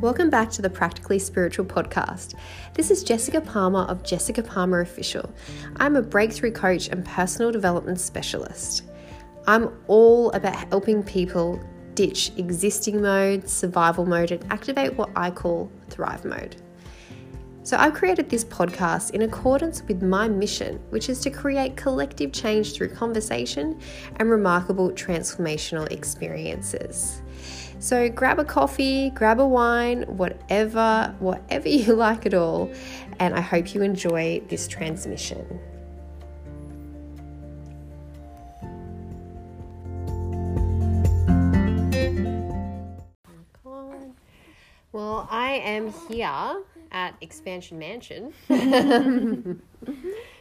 Welcome back to the Practically Spiritual podcast. This is Jessica Palmer of Jessica Palmer Official. I'm a breakthrough coach and personal development specialist. I'm all about helping people ditch existing mode, survival mode, and activate what I call thrive mode. So, I've created this podcast in accordance with my mission, which is to create collective change through conversation and remarkable transformational experiences. So, grab a coffee, grab a wine, whatever, whatever you like at all, and I hope you enjoy this transmission. Well, I am here at Expansion Mansion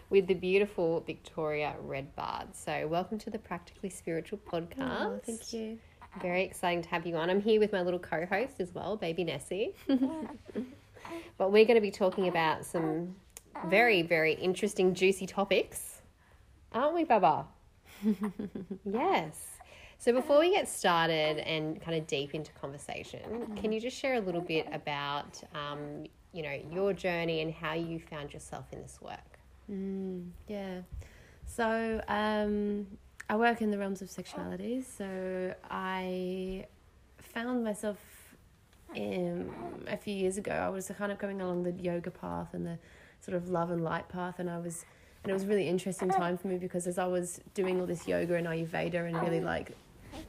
with the beautiful Victoria Redbud. So, welcome to the Practically Spiritual oh, podcast. Oh, thank you. Very exciting to have you on. I'm here with my little co host as well, baby Nessie. but we're going to be talking about some very, very interesting, juicy topics, aren't we, Baba? yes. So before we get started and kind of deep into conversation, can you just share a little bit about, um, you know, your journey and how you found yourself in this work? Mm, yeah. So um, I work in the realms of sexuality. So I found myself in, a few years ago. I was kind of going along the yoga path and the sort of love and light path, and I was. And it was really interesting time for me because as I was doing all this yoga and Ayurveda and really like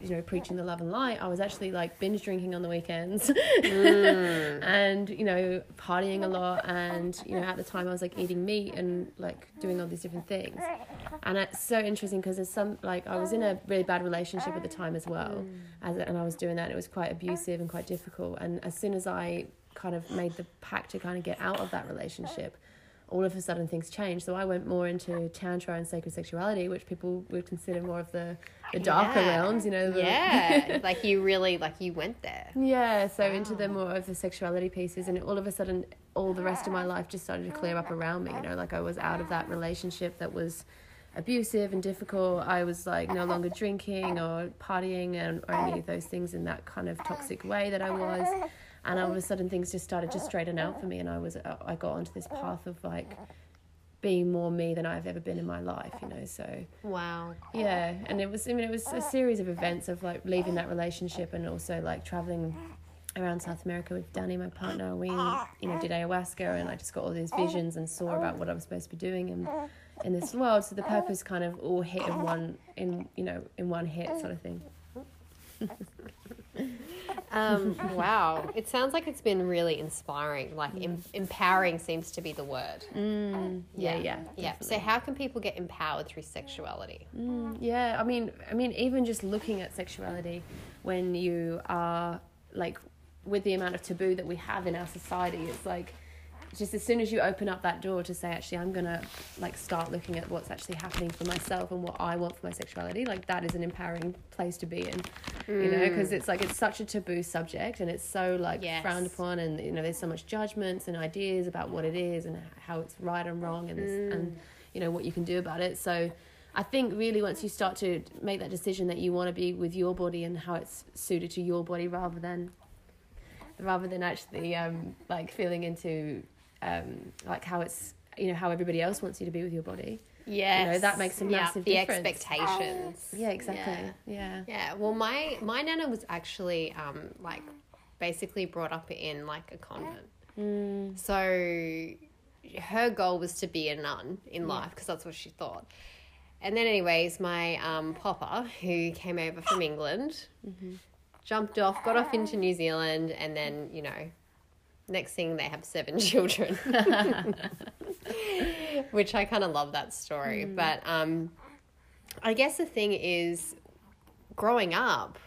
you know preaching the love and light i was actually like binge drinking on the weekends mm. and you know partying a lot and you know at the time i was like eating meat and like doing all these different things and it's so interesting because there's some like i was in a really bad relationship at the time as well mm. as and i was doing that and it was quite abusive and quite difficult and as soon as i kind of made the pact to kind of get out of that relationship all of a sudden things changed. So I went more into tantra and sacred sexuality, which people would consider more of the, the darker yeah. realms, you know. The, yeah, like you really like you went there. Yeah, so wow. into the more of the sexuality pieces, and all of a sudden, all the rest of my life just started to clear up around me. You know, like I was out of that relationship that was abusive and difficult. I was like no longer drinking or partying and or any of those things in that kind of toxic way that I was and all of a sudden things just started to straighten out for me and i was i got onto this path of like being more me than i've ever been in my life you know so. Wow. Yeah and it was i mean it was a series of events of like leaving that relationship and also like traveling around south america with danny my partner. We you know did ayahuasca and i just got all these visions and saw about what i was supposed to be doing in in this world. So the purpose kind of all hit in one in you know in one hit sort of thing um, wow. It sounds like it's been really inspiring. Like em- empowering seems to be the word. Mm, yeah, yeah, yeah. Yeah. So how can people get empowered through sexuality? Mm, yeah, I mean, I mean, even just looking at sexuality, when you are like with the amount of taboo that we have in our society, it's like just as soon as you open up that door to say actually i'm gonna like start looking at what's actually happening for myself and what i want for my sexuality like that is an empowering place to be in mm. you know because mm. it's like it's such a taboo subject and it's so like yes. frowned upon and you know there's so much judgments and ideas about what it is and how it's right and wrong and mm. and you know what you can do about it so I think really once you start to make that decision that you want to be with your body and how it's suited to your body rather than rather than actually um, like feeling into um, like how it's you know how everybody else wants you to be with your body. Yeah, you know that makes a massive the difference. expectations. Yeah, exactly. Yeah. yeah, yeah. Well, my my nana was actually um, like basically brought up in like a convent. Mm. So her goal was to be a nun in yeah. life because that's what she thought. And then, anyways, my um, papa, who came over from England, mm-hmm. jumped off, got off into New Zealand, and then you know next thing they have seven children which i kind of love that story mm. but um i guess the thing is growing up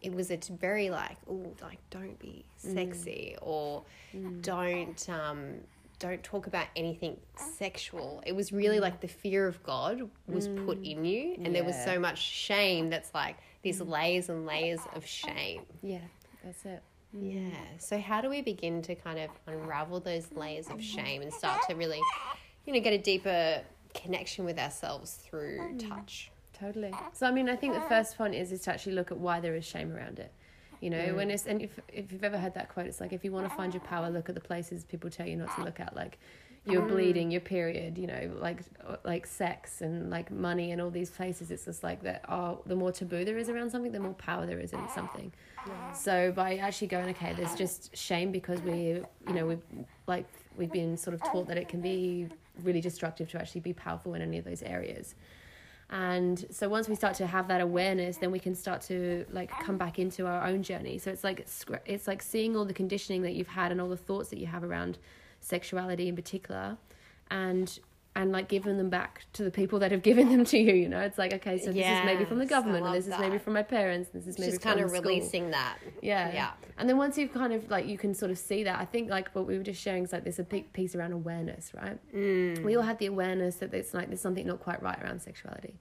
it was a very like oh like don't be mm. sexy mm. or mm. don't um don't talk about anything sexual. It was really mm. like the fear of God was mm. put in you, and yeah. there was so much shame that's like these mm. layers and layers of shame. Yeah, that's it. Yeah. So how do we begin to kind of unravel those layers of shame and start to really, you know, get a deeper connection with ourselves through mm. touch? Totally. So I mean, I think the first point is is to actually look at why there is shame around it. You know, mm. when it's and if if you've ever heard that quote, it's like if you want to find your power, look at the places people tell you not to ah. look at, like your mm. bleeding, your period, you know, like like sex and like money and all these places. It's just like that. Oh, the more taboo there is around something, the more power there is in something. So by actually going, okay, there's just shame because we, you know, we've like we've been sort of taught that it can be really destructive to actually be powerful in any of those areas. And so once we start to have that awareness, then we can start to like come back into our own journey. So it's like it's like seeing all the conditioning that you've had and all the thoughts that you have around sexuality in particular, and and like giving them back to the people that have given them to you. You know, it's like okay, so this is maybe from the government, and this is maybe from my parents, this is maybe just kind of school. releasing that. Yeah. Yeah. And then once you've kind of like, you can sort of see that. I think like what we were just sharing is like there's a big piece around awareness, right? Mm. We all have the awareness that it's like there's something not quite right around sexuality.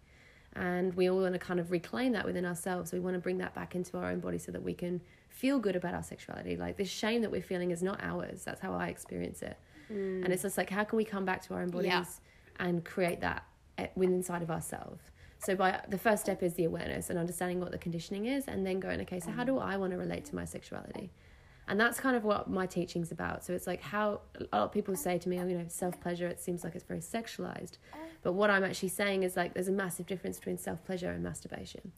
And we all want to kind of reclaim that within ourselves. We want to bring that back into our own body so that we can feel good about our sexuality. Like this shame that we're feeling is not ours. That's how I experience it. Mm. And it's just like, how can we come back to our own bodies Yeah. and create that within inside of ourselves? So by the first step is the awareness and understanding what the conditioning is, and then going, okay, so how mm. do I want to relate to my sexuality? And that's kind of what my teaching's about. So it's like how a lot of people say to me, oh, you know, self pleasure, it seems like it's very sexualized. But what I'm actually saying is like there's a massive difference between self pleasure and masturbation.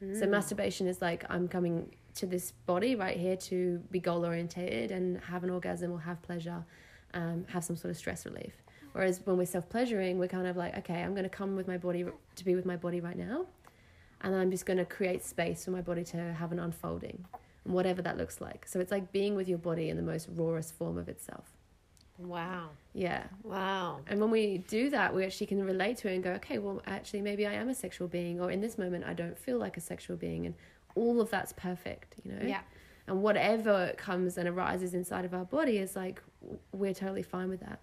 So masturbation is like I'm coming to this body right here to be goal orientated and have an orgasm or have pleasure, um, have some sort of stress relief. Whereas when we're self pleasuring, we're kind of like, okay, I'm going to come with my body to be with my body right now, and then I'm just going to create space for my body to have an unfolding, whatever that looks like. So it's like being with your body in the most rawest form of itself. Wow. Yeah. Wow. And when we do that, we actually can relate to it and go, okay, well, actually, maybe I am a sexual being, or in this moment, I don't feel like a sexual being, and all of that's perfect, you know. Yeah. And whatever comes and arises inside of our body is like we're totally fine with that.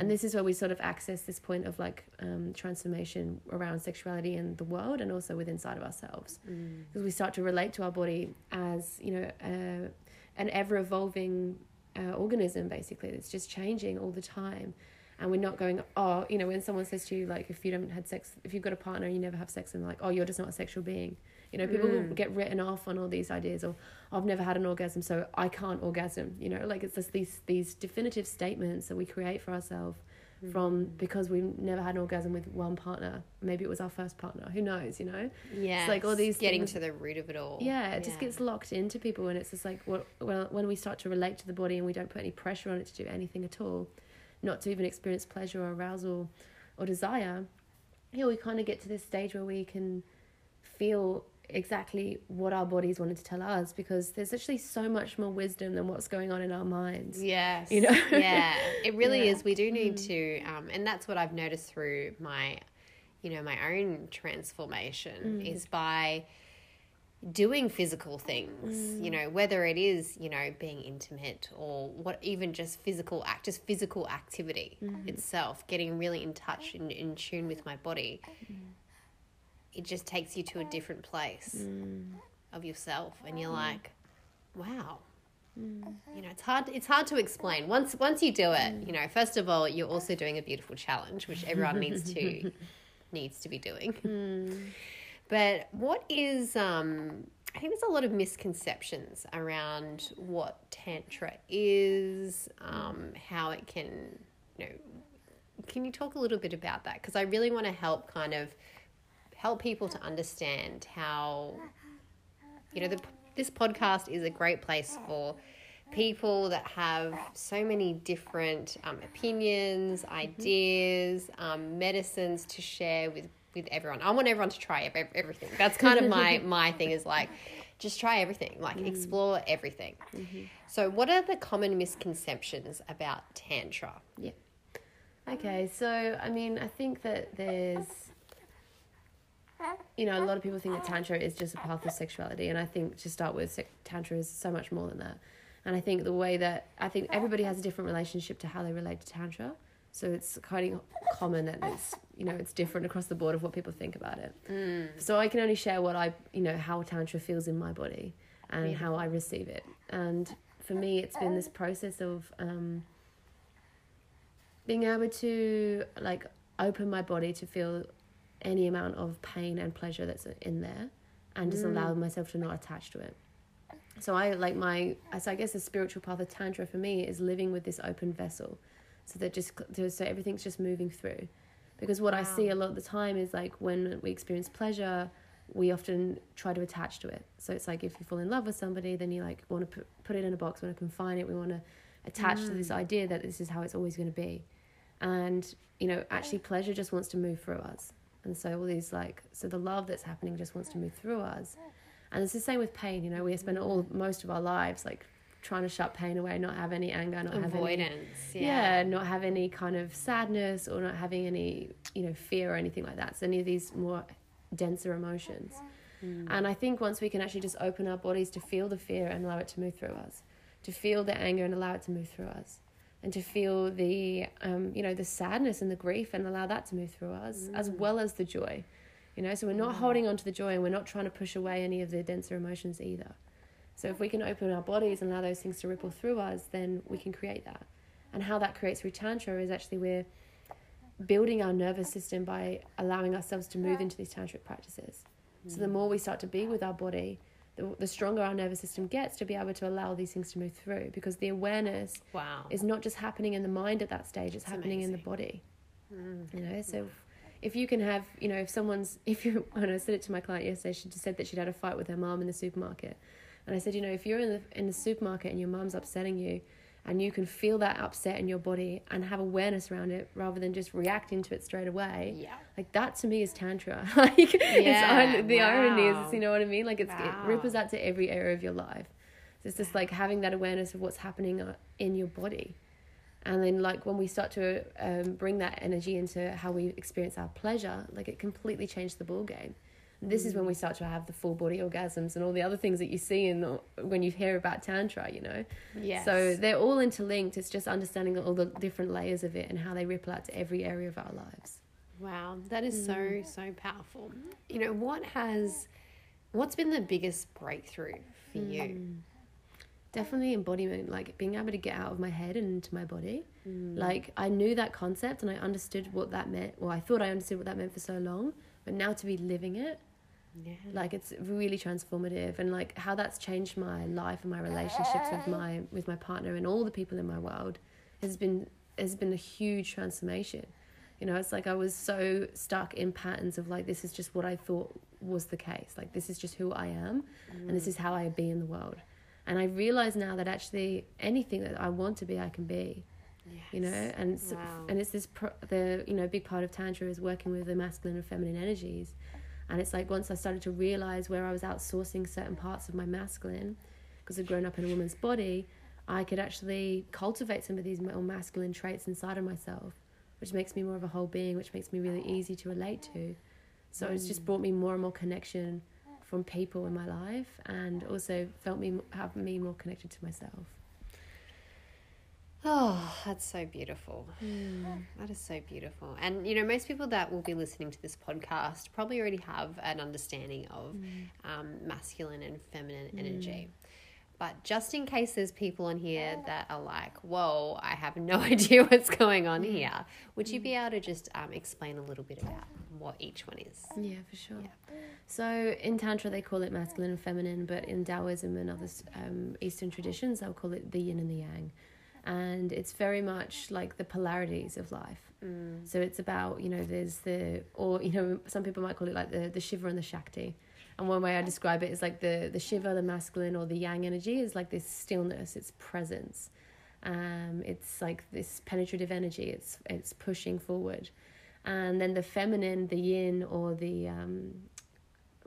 And this is where we sort of access this point of like um, transformation around sexuality in the world and also within inside of ourselves, because we start to relate to our body as you know uh, an ever evolving uh, organism basically that's just changing all the time. And we're not going oh you know when someone says to you like if you don't had sex if you've got a partner and you never have sex and like oh you're just not a sexual being you know people mm. get written off on all these ideas or i've never had an orgasm so i can't orgasm you know like it's just these these definitive statements that we create for ourselves from mm. because we've never had an orgasm with one partner maybe it was our first partner who knows you know Yeah. It's like all these getting things- to the root of it all. yeah, it just gets locked into people, and it's just like what well, when we start to relate to the body and we don't put any pressure on it to do anything at all, not to even experience pleasure or arousal or desire. Yeah, we kind of get to this stage where we can feel exactly what our bodies wanted to tell us because there's actually so much more wisdom than what's going on in our minds. Yes. You know? yeah. It really Yeah. is. We do need mm-hmm. to, um, and that's what I've noticed through my, you know, my own transformation mm. is by doing physical things. Mm. You know, whether it is you know being intimate or what, even just physical act, just physical activity mm-hmm. itself, getting really in touch and in tune with my body. Mm. It just takes you to a different place mm. of yourself, and you're mm. like, wow. Mm. You know it's hard it's hard to explain. Once once you do it you know first of all you're also doing a beautiful challenge which everyone needs to needs to be doing. But what is um i think there's a lot of misconceptions around what tantra is um how it can you know can you talk a little bit about that? Because i really want to help kind of help people to understand how you know, the, this podcast is a great place for people that have so many different um, opinions, ideas, um, medicines to share with with everyone. I want everyone to try everything. That's kind of my my thing is like just try everything, like explore everything. So, what are the common misconceptions about tantra? Yeah. Okay, so I mean, I think that there's, you know, a lot of people think that tantra is just a path of sexuality, and I think to start with, tantra is so much more than that. And I think the way that I think everybody has a different relationship to how they relate to tantra, so it's kind of common that it's you know it's different across the board of what people think about it. So I can only share what I you know how tantra feels in my body and how I receive it. And for me, it's been this process of. Um, being able to like open my body to feel any amount of pain and pleasure that's in there and just allow myself to not attach to it So I like my, so I guess the spiritual path of tantra for me is living with this open vessel, so that just so everything's just moving through, because what wow. I see a lot of the time is like when we experience pleasure, we often try to attach to it. So it's like if you fall in love with somebody, then you like want to put, put it in a box, want to confine it. We want to attach mm. to this mm. idea that this is how it's always going to be, and you know actually pleasure just wants to move through us, and so all these like so the love that's happening just wants to move through us and it's the same with pain. You know, we spend all most of our lives like trying to shut pain away, not have any anger, not avoidance, have any, yeah. yeah, not have any kind of sadness or not having any you know fear or anything like that. So any of these more denser emotions. Mm. And I think once we can actually just open our bodies to feel the fear and allow it to move through us, to feel the anger and allow it to move through us, and to feel the um, you know the sadness and the grief and allow that to move through us, mm. as well as the joy you know? So we're not holding on to the joy and we're not trying to push away any of the denser emotions either. So if we can open our bodies and allow those things to ripple through us then we can create that. And how that creates through tantra is actually we're building our nervous system by allowing ourselves to move into these tantric practices. So the mm. more we start to be with our body the, the stronger our nervous system gets to be able to allow these things to move through because the awareness wow. is not just happening in the mind at that stage it's That's happening amazing. in the body mm. you know so if you can have, you know, if someone's, if you, when I said it to my client yesterday, she just said that she'd had a fight with her mom in the supermarket. And I said, you know, if you're in the, in the supermarket and your mom's upsetting you, and you can feel that upset in your body and have awareness around it rather than just reacting to it straight away. Yeah. Like that to me is tantra. like yeah. it's, the wow. irony is, you know what I mean? Like it's, wow. it ripples out to every area of your life. So it's just like having that awareness of what's happening uh, in your body and then like when we start to um, bring that energy into how we experience our pleasure like it completely changed the ball game this is when we mm. start to have the full body orgasms and all the other things that you see in the, when you hear about tantra you know yes. so they're all interlinked it's just understanding all the different layers of it and how they ripple out to every area of our lives wow that is mm. so so powerful you know what has what's been the biggest breakthrough for mm. you definitely embodiment like being able to get out of my head and into my body mm. like i knew that concept and i understood what that meant well i thought i understood what that meant for so long but now to be living it yeah. like it's really transformative and like how that's changed my life and my relationships with my with my partner and all the people in my world has been has been a huge transformation you know it's like i was so stuck in patterns of like this is just what i thought was the case like this is just who i am mm. and this mm. is how i be in the world and I realize now that actually anything that I want to be, I can be. Yes. You know, and it's, wow. and it's this pro- the you know big part of tantra is working with the masculine and feminine energies, and it's like once I started to realize where I was outsourcing certain parts of my masculine, because I've grown up in a woman's body, I could actually cultivate some of these more masculine traits inside of myself, which makes me more of a whole being, which makes me really easy to relate to. So mm. it's just mm. brought me more and more connection from people in my life and also felt me have me more connected to myself. Oh, that's so beautiful. Mm. That is so beautiful. And, you know, most people that will be listening to this podcast probably already have an understanding of mm. um, masculine and feminine mm. energy. But just in case there's people on here that are like, whoa, I have no idea what's going on mm. here, would you be able to just um, explain a little bit about what each one is? Yeah, for sure. Yeah. So in Tantra, they call it masculine and feminine, but in Taoism and other um, Eastern traditions, they'll call it the yin and the yang. And it's very much like the polarities of life. Mm. So it's about, you know, there's the, or, you know, some people might call it like the, the Shiva and the Shakti. And one way I describe it is like the, the Shiva, the masculine, or the yang energy is like this stillness, it's presence. Um, it's like this penetrative energy, it's, it's pushing forward. And then the feminine, the yin, or the um,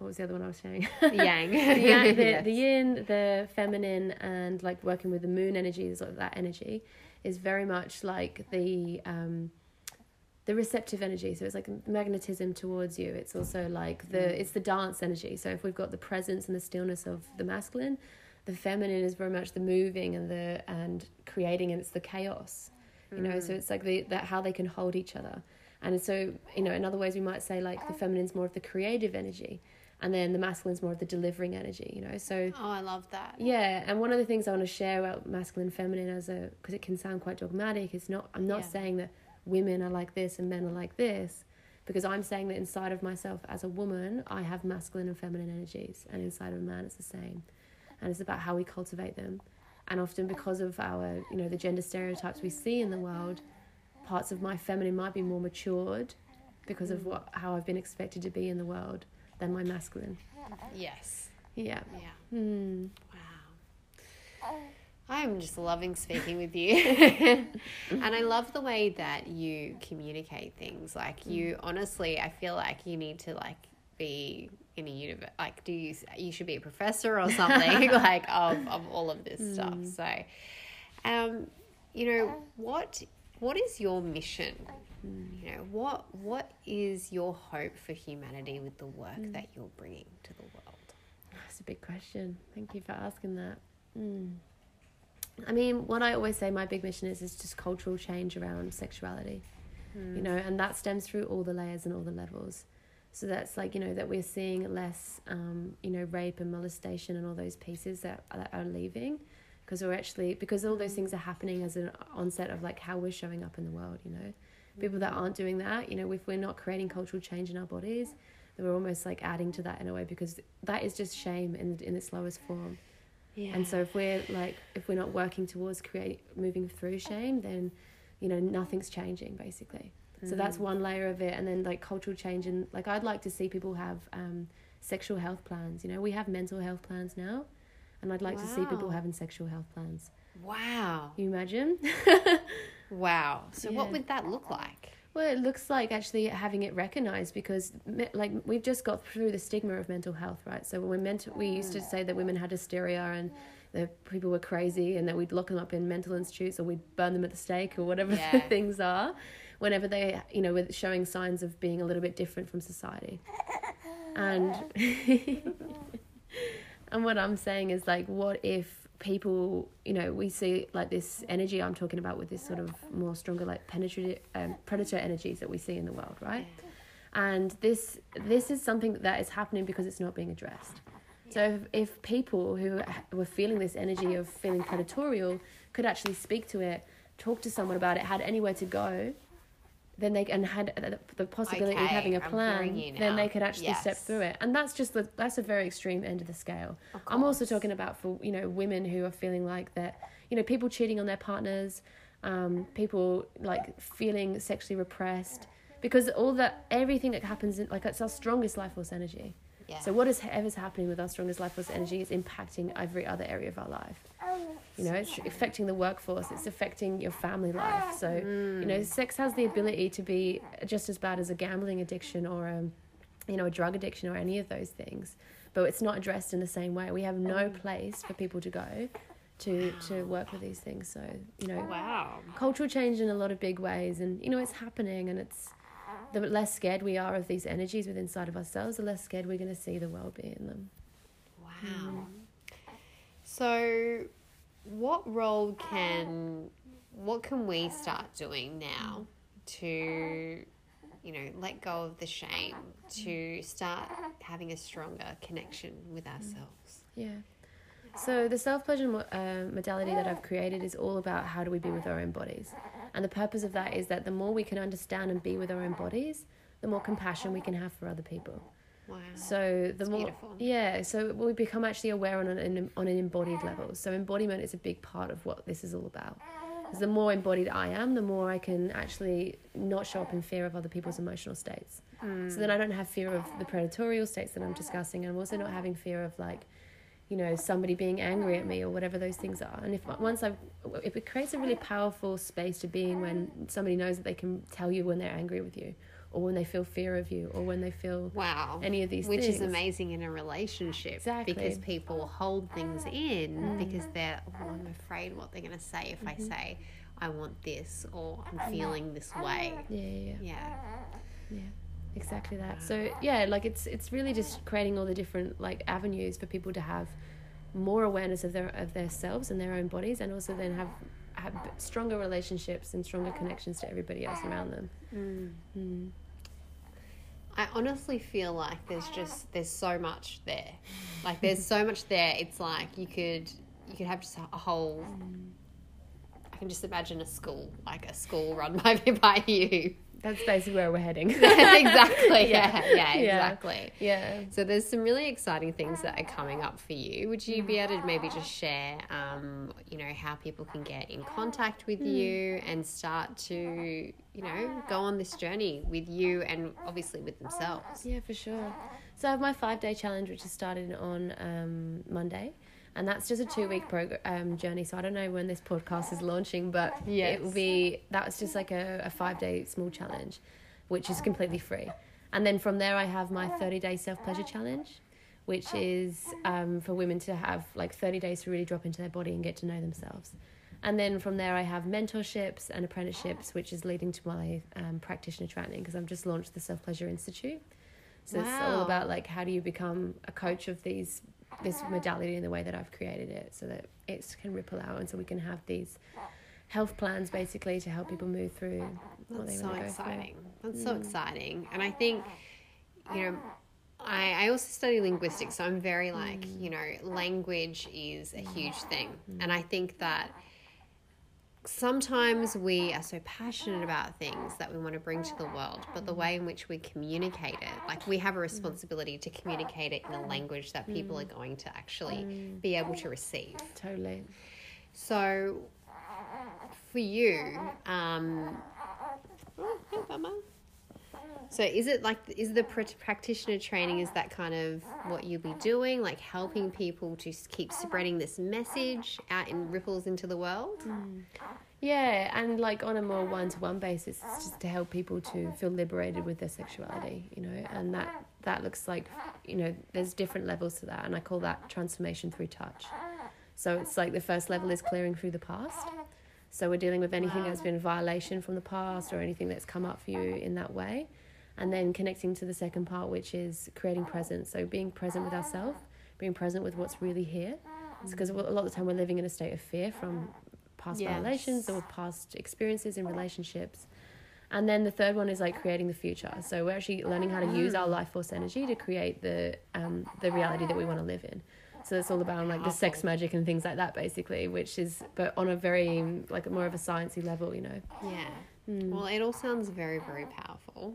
what was the other one I was saying? yang. the, yang the, yes. the, yin, the feminine, and like working with the moon energy, sort of that energy, is very much like the um, the receptive energy. So it's like magnetism towards you. It's also like the mm. it's the dance energy. So if we've got the presence and the stillness of the masculine, the feminine is very much the moving and the and creating, and it's the chaos. You mm. know, so mm. it's like the that how they can hold each other. And so, you know, in other ways, we might say like the feminine's more of the creative energy and then the masculine's more of the delivering energy you know so oh i love that yeah and one of the things i want to share about masculine feminine as a because it can sound quite dogmatic it's not i'm not yeah. saying that women are like this and men are like this because i'm saying that inside of myself as a woman i have masculine and feminine energies and inside of a man it's the same and it's about how we cultivate them. And often, because of our, you know, the gender stereotypes we see in the world, parts of my feminine might be more matured because of what how I've been expected to be in the world than my masculine. Yes. Yeah. Yeah. Hmm. Wow. I'm just loving speaking with you. and I love the way that you communicate things. Like you honestly, I feel like you need to like be in a universe like do you you should be a professor or something like of, of all of this stuff. So um you know what what is your mission? You know, what what is your hope for humanity with the work that you're bringing to the world? That's a big question. Thank you for asking that. Mm. I mean, what I always say my big mission is is just cultural change around sexuality. You know, and that stems through all the layers and all the levels. So that's like, you know, that we're seeing less, um, you know, rape and molestation and all those pieces that, that are leaving because we're actually, because all those things are happening as an onset of like how we're showing up in the world, you know. People that aren't doing that, you know, if we're not creating cultural change in our bodies, then we're almost like adding to that in a way because that is just shame in, in its lowest form. Yeah. And so if we're like if we're not working towards create moving through shame, then you know nothing's changing basically. So that's one layer of it, and then like cultural change and like I'd like to see people have um, sexual health plans. You know, we have mental health plans now, and I'd like to see people having sexual health plans. Wow. Can you imagine? Wow. So what would that look like? Well, it looks like actually having it recognized because, like, we've just got through the stigma of mental health, right? So when mental, we used to say that women had hysteria and that people were crazy and that we'd lock them up in mental institutes or we'd burn them at the stake or whatever Yeah. the things are, whenever they, you know, were showing signs of being a little bit different from society. And and what I'm saying is like, what if people, you know, we see like this energy I'm talking about with this sort of more stronger like penetrative um, predator energies that we see in the world, right? And this this is something that is happening because it's not being addressed. So if, if people who were feeling this energy of feeling predatorial could actually speak to it, talk to someone about it, had anywhere to go, then they and had the- the possibility of having a plan, then they could actually step through it. And that's just the that's a very extreme end of the scale. Of I'm also talking about for you know women who are feeling like that, you know, people cheating on their partners, um, people like feeling sexually repressed, because all that everything that happens in like it's our strongest life force energy. Yeah. So what is ever's happening with our strongest life force energy is impacting every other area of our life. You know, it's affecting the workforce, it's affecting your family life. So, you know, mm. sex has the ability to be just as bad as a gambling addiction or a, you know, a drug addiction or any of those things. But it's not addressed in the same way. We have no mm. place for people to go to to work with these things. So, you know, wow. cultural change in a lot of big ways and you know it's happening and it's the less scared we are of these energies within inside of ourselves the less scared we're going to see the world be in them Wow. Mm. So, what role can what can we start doing now to you know let go of the shame to start having a stronger connection with ourselves? yeah. So the self-pleasure uh, modality that i've created is all about how do we be with our own bodies? And the purpose of that is that the more we can understand and be with our own bodies the more compassion we can have for other people Wow. So the That's more, beautiful. yeah, so we become actually aware on an on an embodied level. So embodiment is a big part of what this is all about. the more embodied I am, the more I can actually not show up in fear of other people's emotional states. So then I don't have fear of the predatorial states that I'm discussing, and I'm also not having fear of like, you know, somebody being angry at me or whatever those things are. And if once I've, if it creates a really powerful space to be in when somebody knows that they can tell you when they're angry with you, or when they feel fear of you, or when they feel Wow. any of these Which things. is amazing in a relationship Exactly. because people hold things mm-hmm. in mm-hmm. because they're, oh, I'm afraid what they're going to say if I mm-hmm. say, I want this or I'm feeling this way. Yeah, yeah, yeah. Yeah. Yeah, exactly that. So yeah, like it's it's really just creating all the different like avenues for people to have more awareness of their of themselves and their own bodies, and also then have have stronger relationships and stronger connections to everybody else around them. Mm. I honestly feel like there's just there's so much there. Like there's so much there. It's like you could you could have just a whole I can just imagine a school, like a school run by by you. That's basically where we're heading. exactly. Yeah. Yeah. yeah. Yeah. Exactly. yeah. So there's some really exciting things that are coming up for you. Would you be able to maybe just share, um, you know, how people can get in contact with you and start to, you know, go on this journey with you and obviously with themselves? Yeah, for sure. So I have my five day challenge, which is started on um, Monday. And that's just a two week prog- um, journey. So I don't know when this podcast is launching, but Yes. it will be that was just like a, a five day small challenge, which is completely free. And then from there, I have my 30 day self pleasure challenge, which is um, for women to have like 30 days to really drop into their body and get to know themselves. And then from there, I have mentorships and apprenticeships, which is leading to my um, practitioner training because I've just launched the Self Pleasure Institute. So it's all about like how do you become a coach of these this modality in the way that I've created it, so that it can ripple out, and so we can have these health plans basically to help people move through what That's so want to go exciting. That's so mm. exciting. And I think, you know, I, I also study linguistics, so I'm very like, mm. you know, language is a huge thing. Mm. And I think that sometimes we are so passionate about things that we want to bring to the world, but the way in which we communicate it, like we have a responsibility to communicate it in a language that people are going to actually be able to receive. Totally. So, for you, um, oh, hey, Mama. So is it like is the pr- practitioner training is that kind of what you'll be doing, like helping people to keep spreading this message out in ripples into the world? Mm. Yeah, and like on a more one to one basis, it's just to help people to feel liberated with their sexuality, you know, and that that looks like, you know, there's different levels to that, and I call that transformation through touch. So it's like the first level is clearing through the past. So we're dealing with anything that's been a violation from the past or anything that's come up for you in that way. And then connecting to the second part, which is creating presence. So being present with ourselves, being present with what's really here. Because a lot of the time we're living in a state of fear from past Yes. violations or past experiences in relationships. And then the third one is like creating the future. So we're actually learning how to use our life force energy to create the um, the reality that we want to live in. So it's all about like the sex magic and things like that, basically, which is but on a very like more of a sciencey level, you know. Yeah. Well, it all sounds very, very powerful.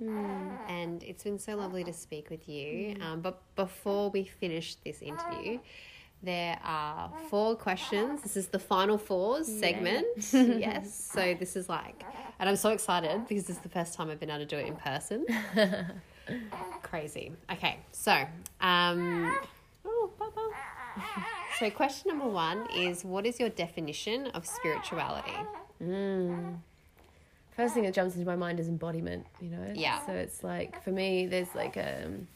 And it's been so lovely to speak with you. Um, but before we finish this interview, there are four questions. This is the final fours segment. yes. So this is like, and I'm so excited because this is the first time I've been able to do it in person. Crazy. Okay. So, um, oh, Baba. So, question number one is What is your definition of spirituality? First thing that jumps into my mind is embodiment, you know. Yeah. So it's like for me, there's like um,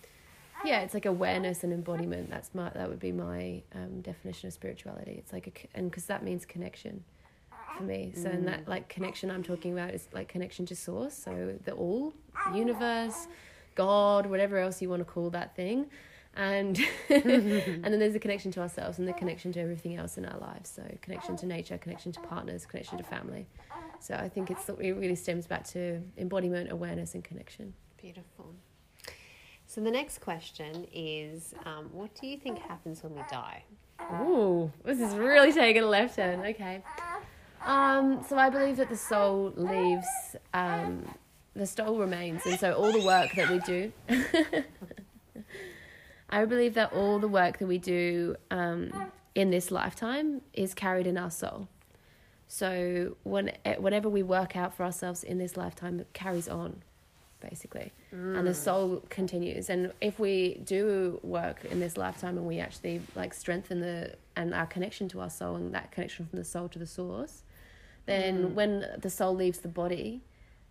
yeah, it's like awareness and embodiment. That's my that would be my um, definition of spirituality. It's like a, and because that means connection for me. So in that like connection I'm talking about is like connection to source. So the all, universe, God, whatever else you want to call that thing. And and then there's the connection to ourselves and the connection to everything else in our lives. So connection to nature, connection to partners, connection to family. So I think it's it really stems back to embodiment, awareness, and connection. Beautiful. So the next question is, um, what do you think happens when we die? Ooh, this is really taking a left turn. Okay. Um, so I believe that the soul leaves, um, the soul remains, and so all the work that we do. I believe that all the work that we do um, in this lifetime is carried in our soul. So when, eh, whatever we work out for ourselves in this lifetime it carries on, basically, and the soul continues. And if we do work in this lifetime and we actually like strengthen the and our connection to our soul and that connection from the soul to the source, then when the soul leaves the body,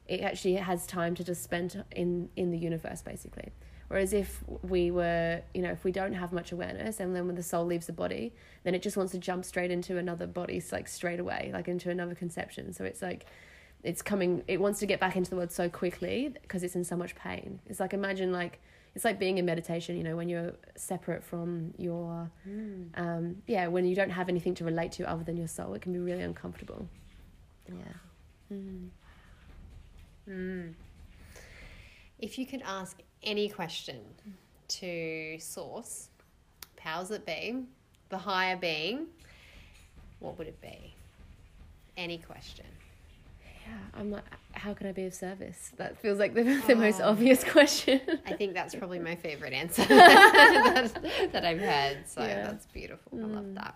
it actually has time to just spend in in the universe, basically. Whereas if we were, you know, if we don't have much awareness, and then when the soul leaves the body, then it just wants to jump straight into another body, like straight away, like into another conception. So it's like, it's coming, it wants to get back into the world so quickly because it's in so much pain. It's like, imagine like, it's like being in meditation, you know, when you're separate from your, mm. um, yeah, when you don't have anything to relate to other than your soul, it can be really uncomfortable. Yeah. Mm. Mm. If you could ask any question to Source, powers that be, the higher being, what would it be? Any question. Yeah, I'm like, how can I be of service? That feels like the, the most oh. obvious question. I think that's probably my favorite answer that, that I've heard. So Yeah. that's beautiful. I love mm. that.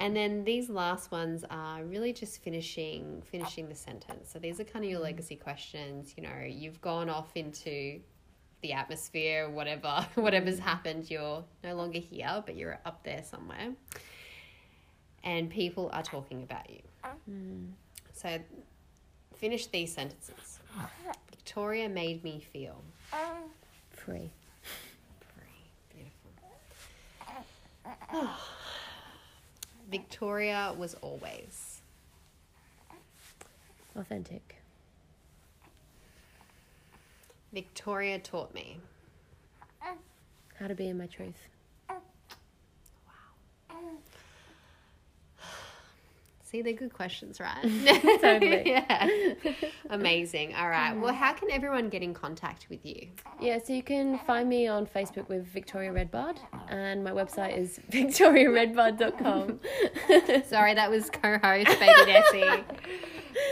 and then these last ones are really just finishing finishing the sentence. So these are kind of your mm. legacy questions. You know, you've gone off into the atmosphere, whatever, whatever's happened, you're no longer here, but you're up there somewhere. And people are talking about you. Mm. So finish these sentences. Victoria made me feel Free. Beautiful. Victoria was always. Authentic. Victoria taught me. How to be in my truth. See, they're good questions, right? Totally. yeah. Amazing. All right. Well, how can everyone get in contact with you? Yeah, so you can find me on Facebook with Victoria Redbud, and my website is victoriaredbud.com. Sorry, that was co-host Baby Nessie.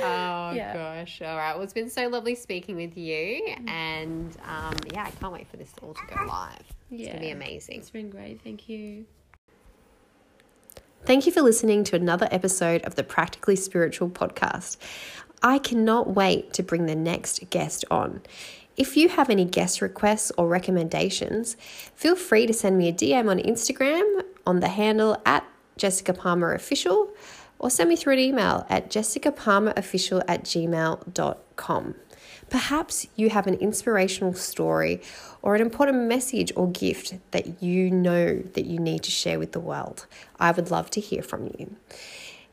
Oh Yeah. gosh! All right. Well, it's been so lovely speaking with you, and um, yeah, I can't wait for this all to go live. It's gonna be amazing. It's been great. Thank you. Thank you for listening to another episode of the Practically Spiritual podcast. I cannot wait to bring the next guest on. If you have any guest requests or recommendations, feel free to send me a DM on Instagram on the handle at Jessica Palmer Official or send me through an email at jessicapalmerofficial at gmail.com. Perhaps you have an inspirational story or an important message or gift that you know that you need to share with the world. I would love to hear from you.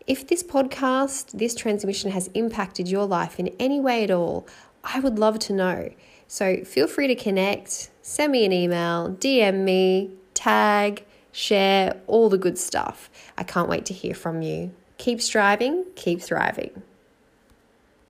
If this podcast, this transmission has impacted your life in any way at all, I would love to know. So feel free to connect, send me an email, DM me, tag, share, all the good stuff. I can't wait to hear from you. Keep striving, keep thriving.